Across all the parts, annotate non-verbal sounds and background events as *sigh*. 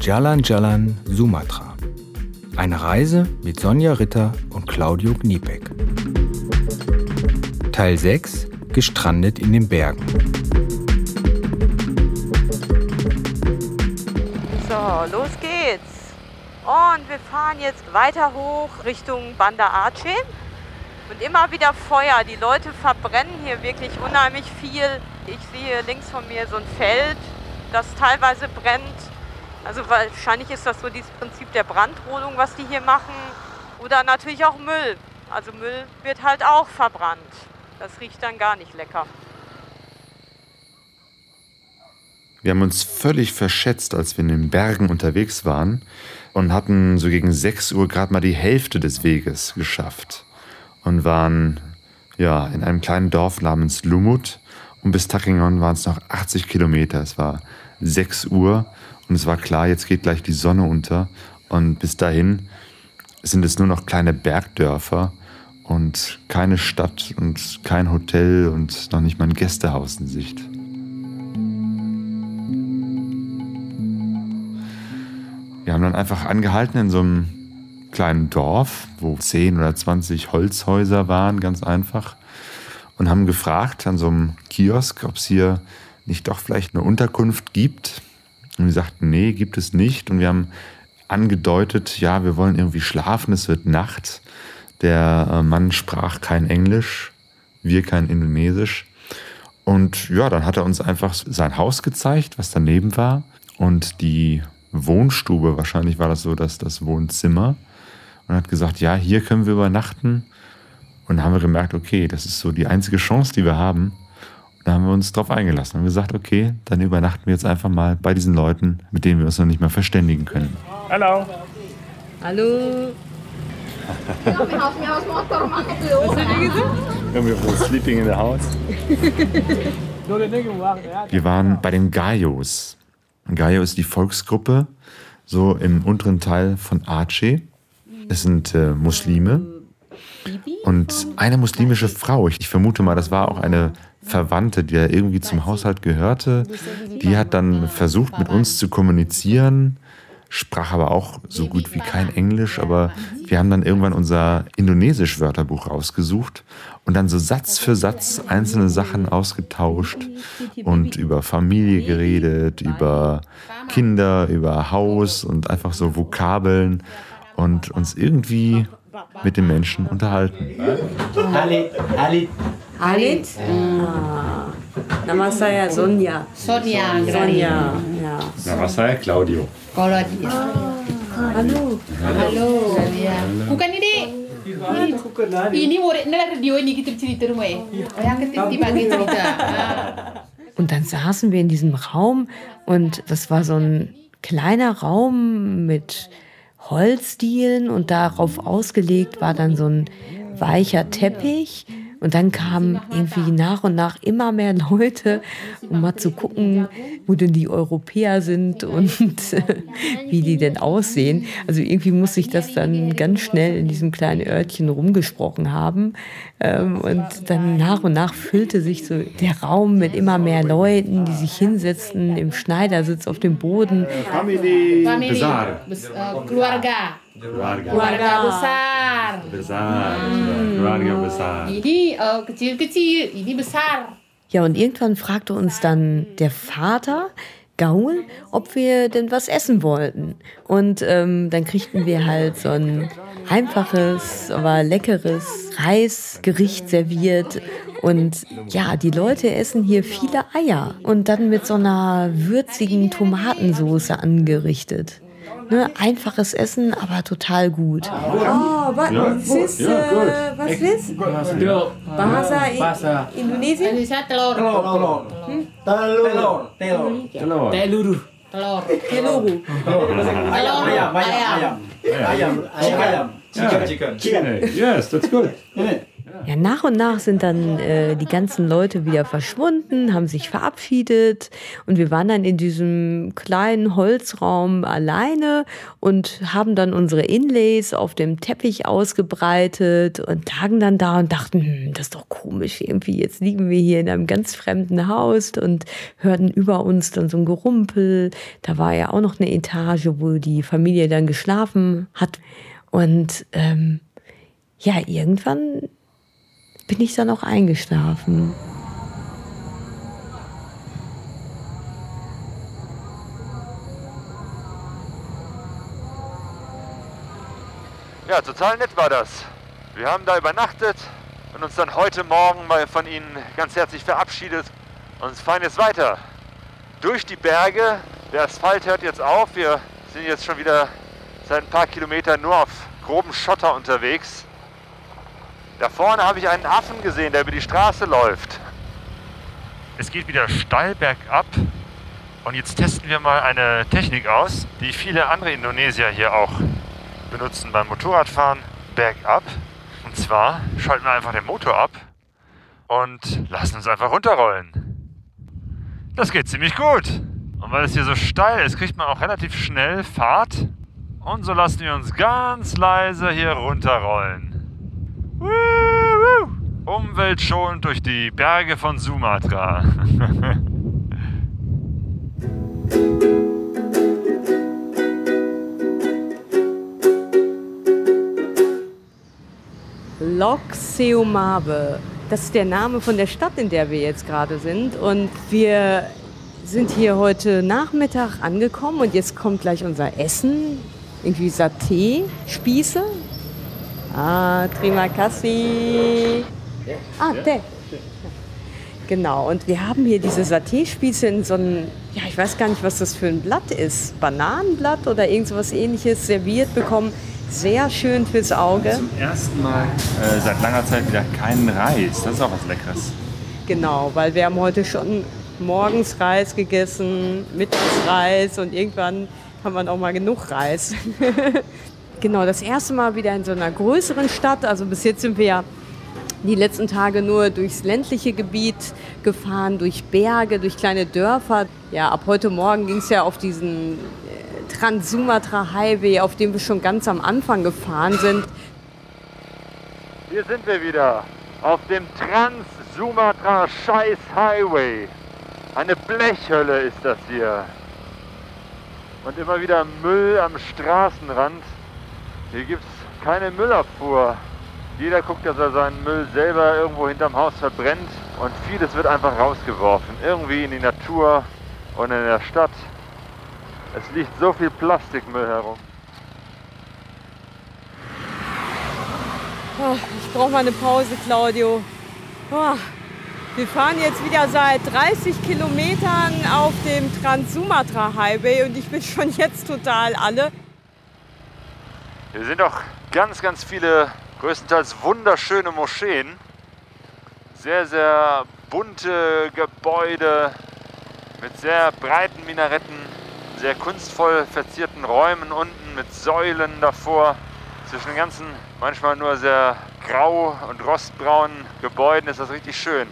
Jalan Jalan Sumatra. Eine Reise mit Sonja Ritter und Claudio Kniepek. Teil 6 Gestrandet in den Bergen. So, los geht's. Und wir fahren jetzt weiter hoch Richtung Banda Aceh. Und immer wieder Feuer. Die Leute verbrennen hier wirklich unheimlich viel. Ich sehe links von mir so ein Feld, das teilweise brennt. Also wahrscheinlich ist das so dieses Prinzip der Brandrodung, was die hier machen. Oder natürlich auch Müll. Also Müll wird halt auch verbrannt. Das riecht dann gar nicht lecker. Wir haben uns völlig verschätzt, als wir in den Bergen unterwegs waren und hatten so gegen 6 Uhr gerade mal die Hälfte des Weges geschafft und waren ja in einem kleinen Dorf namens Lumut und bis Takingon waren es noch 80 Kilometer. Es war 6 Uhr und es war klar, jetzt geht gleich die Sonne unter. Und bis dahin sind es nur noch kleine Bergdörfer und keine Stadt und kein Hotel und noch nicht mal ein Gästehaus in Sicht. Wir haben dann einfach angehalten in so einem kleinen Dorf, wo 10 oder 20 Holzhäuser waren, ganz einfach. Und haben gefragt an so einem Kiosk, ob es hier nicht doch vielleicht eine Unterkunft gibt. Und die sagten, nee, gibt es nicht. Und wir haben angedeutet, ja, wir wollen irgendwie schlafen, es wird Nacht. Der äh, Mann sprach kein Englisch, wir kein Indonesisch. Und ja, dann hat er uns einfach sein Haus gezeigt, was daneben war. Und die Wohnstube, wahrscheinlich war das so, dass das Wohnzimmer. Und hat gesagt, ja, hier können wir übernachten. Und dann haben wir gemerkt, okay, das ist so die einzige Chance, die wir haben. Da haben wir uns drauf eingelassen und gesagt, okay, dann übernachten wir jetzt einfach mal bei diesen Leuten, mit denen wir uns noch nicht mal verständigen können. Hallo. Hallo. Sleeping in the house. Wir waren bei den Gayos. Gayo ist die Volksgruppe, so im unteren Teil von Aceh. Es sind äh, Muslime. Und eine muslimische Frau, ich, ich vermute mal, das war auch eine Verwandte, die ja irgendwie zum Haushalt gehörte, die hat dann versucht, mit uns zu kommunizieren, sprach aber auch so gut wie kein Englisch, aber wir haben dann irgendwann unser Indonesisch-Wörterbuch rausgesucht und dann so Satz für Satz einzelne Sachen ausgetauscht und über Familie geredet, über Kinder, über Haus und einfach so Vokabeln und uns irgendwie mit den Menschen unterhalten. Halit, Halit. Halit? Ah. Nama saya Sonja. Sonja. Sonja. Ja. Nama saya Claudio. Kalau dia. Hallo. Halo. Bukan ini. Ini muridnya radio ini kita cerita rumah. Oh yang ketiga bagi cerita. Und dann saßen wir in diesem Raum und das war so ein kleiner Raum mit Holzdielen und darauf ausgelegt war dann so ein weicher Teppich. Und dann kamen irgendwie nach und nach immer mehr Leute, um mal zu gucken, wo denn die Europäer sind und *laughs* wie die denn aussehen. Also irgendwie muss ich das dann ganz schnell in diesem kleinen Örtchen rumgesprochen haben. Ähm, und dann nach und nach füllte sich so der Raum mit immer mehr Leuten, die sich hinsetzten im Schneidersitz auf dem Boden. Bes- eh, keluarga. Keluarga. Keluarga besar. Besar. Keluarga besar. Ini eh, kecil-kecil, ini besar. Ja, und irgendwann fragte uns dann der Vater, Gaul, ob wir denn was essen wollten. Und ähm, dann kriegten wir halt so ein einfaches, aber leckeres Reisgericht serviert. Und ja, die Leute essen hier viele Eier und dann mit so einer würzigen Tomatensoße angerichtet ne, einfaches Essen, aber total gut. Ah, oh, was ja, ist, äh, was ist? Bahasa Bahasa Indonesia? Indonesia telur. Telur, telur. Hm? Telur, telur. Telur. Telur. Telur. Telur. Telur. Ayam, ayam. Ayam. Ayam. Ayam. Chicken. Chicken. Chicken. Yes, that's good. Ja, nach und nach sind dann äh, die ganzen Leute wieder verschwunden, haben sich verabschiedet und wir waren dann in diesem kleinen Holzraum alleine und haben dann unsere Inlays auf dem Teppich ausgebreitet und lagen dann da und dachten, hm, das ist doch komisch, irgendwie jetzt liegen wir hier in einem ganz fremden Haus und hörten über uns dann so ein Gerumpel. Da war ja auch noch eine Etage, wo die Familie dann geschlafen hat und ähm, ja, irgendwann bin ich dann auch eingeschlafen. Ja, total nett war das. Wir haben da übernachtet und uns dann heute Morgen mal von Ihnen ganz herzlich verabschiedet und fahren jetzt weiter. Durch die Berge. Der Asphalt hört jetzt auf. Wir sind jetzt schon wieder seit ein paar Kilometern nur auf groben Schotter unterwegs. Da vorne habe ich einen Affen gesehen, der über die Straße läuft. Es geht wieder steil bergab. Und jetzt testen wir mal eine Technik aus, die viele andere Indonesier hier auch benutzen beim Motorradfahren bergab. Und zwar schalten wir einfach den Motor ab und lassen uns einfach runterrollen. Das geht ziemlich gut. Und weil es hier so steil ist, kriegt man auch relativ schnell Fahrt. Und so lassen wir uns ganz leise hier runterrollen. Umweltschonend durch die Berge von Sumatra. *laughs* Lok Seumave. Das ist der Name von der Stadt, in der wir jetzt gerade sind. Und wir sind hier heute Nachmittag angekommen und jetzt kommt gleich unser Essen. Irgendwie Saté, Spieße. Ah, terima kasih. Ah, Tee. Genau, und wir haben hier diese Saté-Spieße in so einem, ja, ich weiß gar nicht, was das für ein Blatt ist. Bananenblatt oder irgend so was ähnliches serviert bekommen. Sehr schön fürs Auge. Zum ersten Mal äh, seit langer Zeit wieder keinen Reis. Das ist auch was Leckeres. Genau, weil wir haben heute schon morgens Reis gegessen, mittags Reis und irgendwann haben wir auch mal genug Reis. *laughs* genau, das erste Mal wieder in so einer größeren Stadt. Also bis jetzt sind wir ja die letzten Tage nur durchs ländliche Gebiet gefahren, durch Berge, durch kleine Dörfer. Ja, ab heute Morgen ging es ja auf diesen äh, Trans-Sumatra Highway, auf dem wir schon ganz am Anfang gefahren sind. Hier sind wir wieder auf dem Trans-Sumatra Scheiß Highway. Eine Blechhölle ist das hier. Und immer wieder Müll am Straßenrand. Hier gibt es keine Müllabfuhr. Jeder guckt, dass er seinen Müll selber irgendwo hinterm Haus verbrennt und vieles wird einfach rausgeworfen. Irgendwie in die Natur und in der Stadt. Es liegt so viel Plastikmüll herum. Oh, ich brauche mal eine Pause, Claudio. Oh, wir fahren jetzt wieder seit 30 Kilometern auf dem Trans-Sumatra Highway und ich bin schon jetzt total alle. Hier sind auch ganz, ganz viele, größtenteils wunderschöne Moscheen. Sehr, sehr bunte Gebäude mit sehr breiten Minaretten, sehr kunstvoll verzierten Räumen unten mit Säulen davor. Zwischen den ganzen, manchmal nur sehr grau und rostbraunen Gebäuden ist das richtig schön.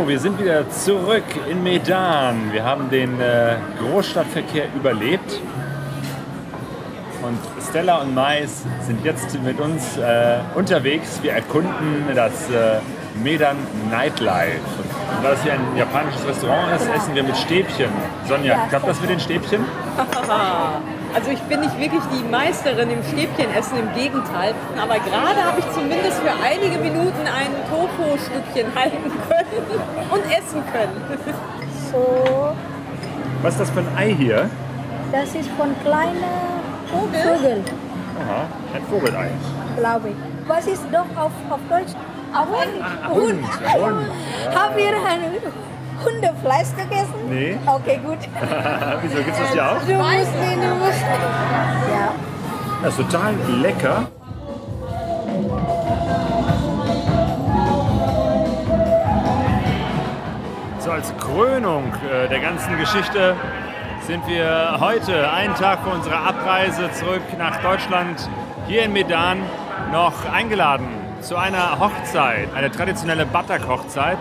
So, wir sind wieder zurück in Medan. Wir haben den äh, Großstadtverkehr überlebt. Und Stella und Mais sind jetzt mit uns äh, unterwegs. Wir erkunden das äh, Medan Nightlife. Und da das hier ein japanisches Restaurant ist, essen wir mit Stäbchen. Sonja, klappt das mit den Stäbchen? *laughs* Also ich bin nicht wirklich die Meisterin im Stäbchenessen, im Gegenteil. Aber gerade habe ich zumindest für einige Minuten ein Tofu-Stückchen *laughs* halten können und essen können. So, Was ist das für ein Ei hier? das ist von kleiner Vogel, Aha, ein Vogelei. glaube ich. Was ist doch auf, auf Deutsch? Auf Englisch? Hund. Haben wir ein Hundefleisch gegessen? Nee. Okay, gut. *laughs* Wieso gibt's das hier auch? Du musst den, du musst. Ja. Das ist total lecker. So als Krönung äh, der ganzen Geschichte sind wir heute, einen Tag vor unserer Abreise zurück nach Deutschland, hier in Medan noch eingeladen zu einer Hochzeit, eine traditionelle Batak-Hochzeit.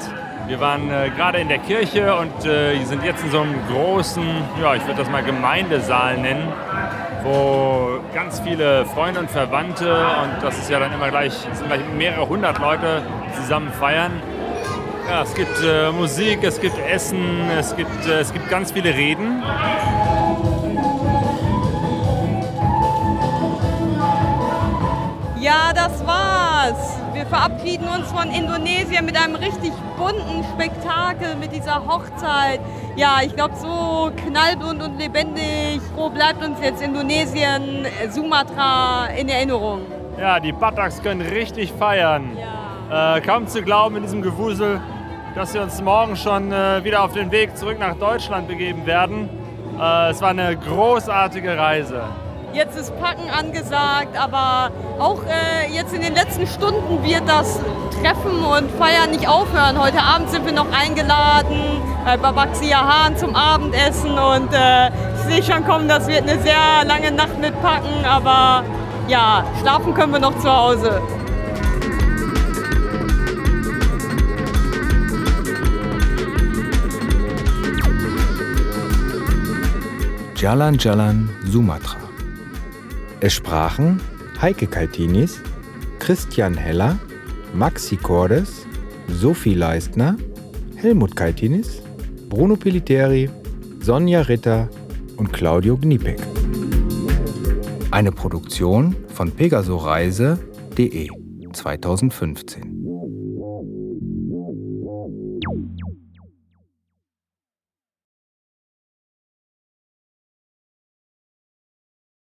Wir waren äh, gerade in der Kirche und äh, sind jetzt in so einem großen, ja, ich würde das mal Gemeindesaal nennen, wo ganz viele Freunde und Verwandte und das ist ja dann immer gleich, sind gleich mehrere hundert Leute zusammen feiern. Ja, es gibt äh, Musik, es gibt Essen, es gibt, äh, es gibt ganz viele Reden. Ja, das war's. Wir verabschieden uns von Indonesien mit einem richtig bunten Spektakel, mit dieser Hochzeit. Ja, ich glaube, so knallbunt und lebendig. Wo bleibt uns jetzt Indonesien, Sumatra in Erinnerung? Ja, die Bataks können richtig feiern. Ja. Äh, kaum zu glauben in diesem Gewusel, dass wir uns morgen schon äh, wieder auf den Weg zurück nach Deutschland begeben werden. Äh, es war eine großartige Reise. Jetzt ist Packen angesagt, aber auch äh, jetzt in den letzten Stunden wird das Treffen und Feiern nicht aufhören. Heute Abend sind wir noch eingeladen bei Babaxia Hahn zum Abendessen und äh, ich sehe schon kommen, das wird eine sehr lange Nacht mit Packen, aber ja, schlafen können wir noch zu Hause. Jalan Jalan Sumatra. Es sprachen Heike Kaltinis, Christian Heller, Maxi Cordes, Sophie Leistner, Helmut Kaltinis, Bruno Piliteri, Sonja Ritter und Claudio Gnipek. Eine Produktion von pegasoreise.de 2015.